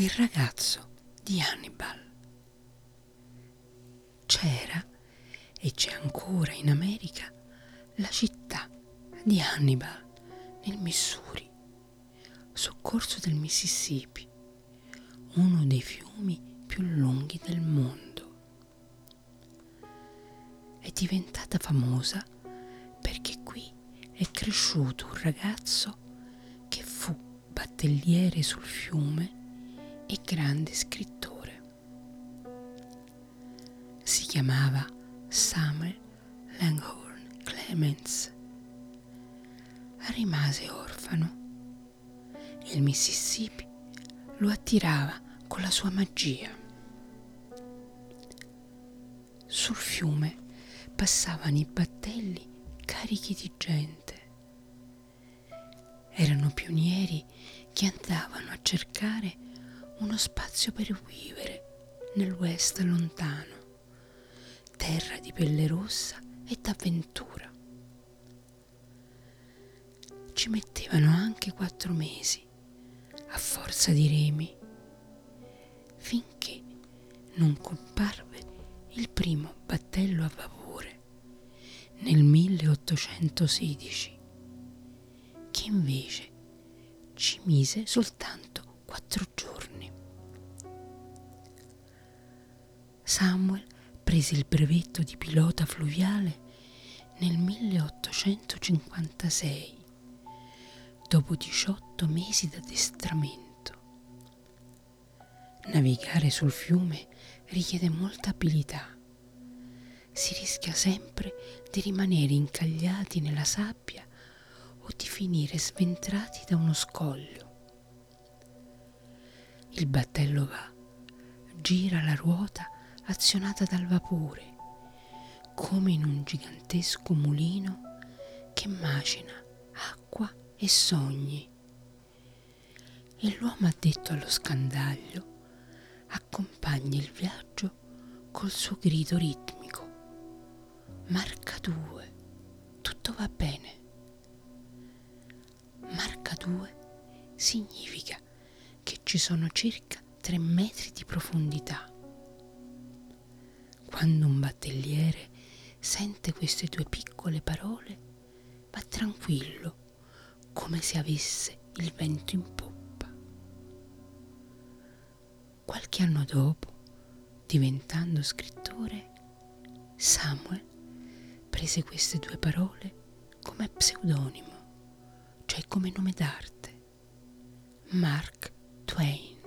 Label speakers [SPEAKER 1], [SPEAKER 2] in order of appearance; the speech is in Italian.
[SPEAKER 1] Il ragazzo di Hannibal. C'era e c'è ancora in America la città di Hannibal nel Missouri, soccorso del Mississippi, uno dei fiumi più lunghi del mondo. È diventata famosa perché qui è cresciuto un ragazzo che fu battelliere sul fiume e grande scrittore. Si chiamava Samuel Langhorne Clemens. Rimase orfano. Il Mississippi lo attirava con la sua magia. Sul fiume passavano i battelli carichi di gente. Erano pionieri che andavano a cercare uno spazio per vivere nel West lontano, terra di pelle rossa e d'avventura. Ci mettevano anche quattro mesi, a forza di remi, finché non comparve il primo battello a vapore nel 1816, che invece ci mise soltanto quattro giorni. Samuel prese il brevetto di pilota fluviale nel 1856, dopo 18 mesi d'addestramento. Navigare sul fiume richiede molta abilità. Si rischia sempre di rimanere incagliati nella sabbia o di finire sventrati da uno scoglio. Il battello va, gira la ruota azionata dal vapore, come in un gigantesco mulino che macina acqua e sogni. E l'uomo addetto allo scandaglio accompagna il viaggio col suo grido ritmico. Marca 2, tutto va bene. Marca 2 significa che ci sono circa 3 metri di profondità quando un battelliere sente queste due piccole parole, va tranquillo, come se avesse il vento in poppa. Qualche anno dopo, diventando scrittore, Samuel prese queste due parole come pseudonimo, cioè come nome d'arte, Mark Twain.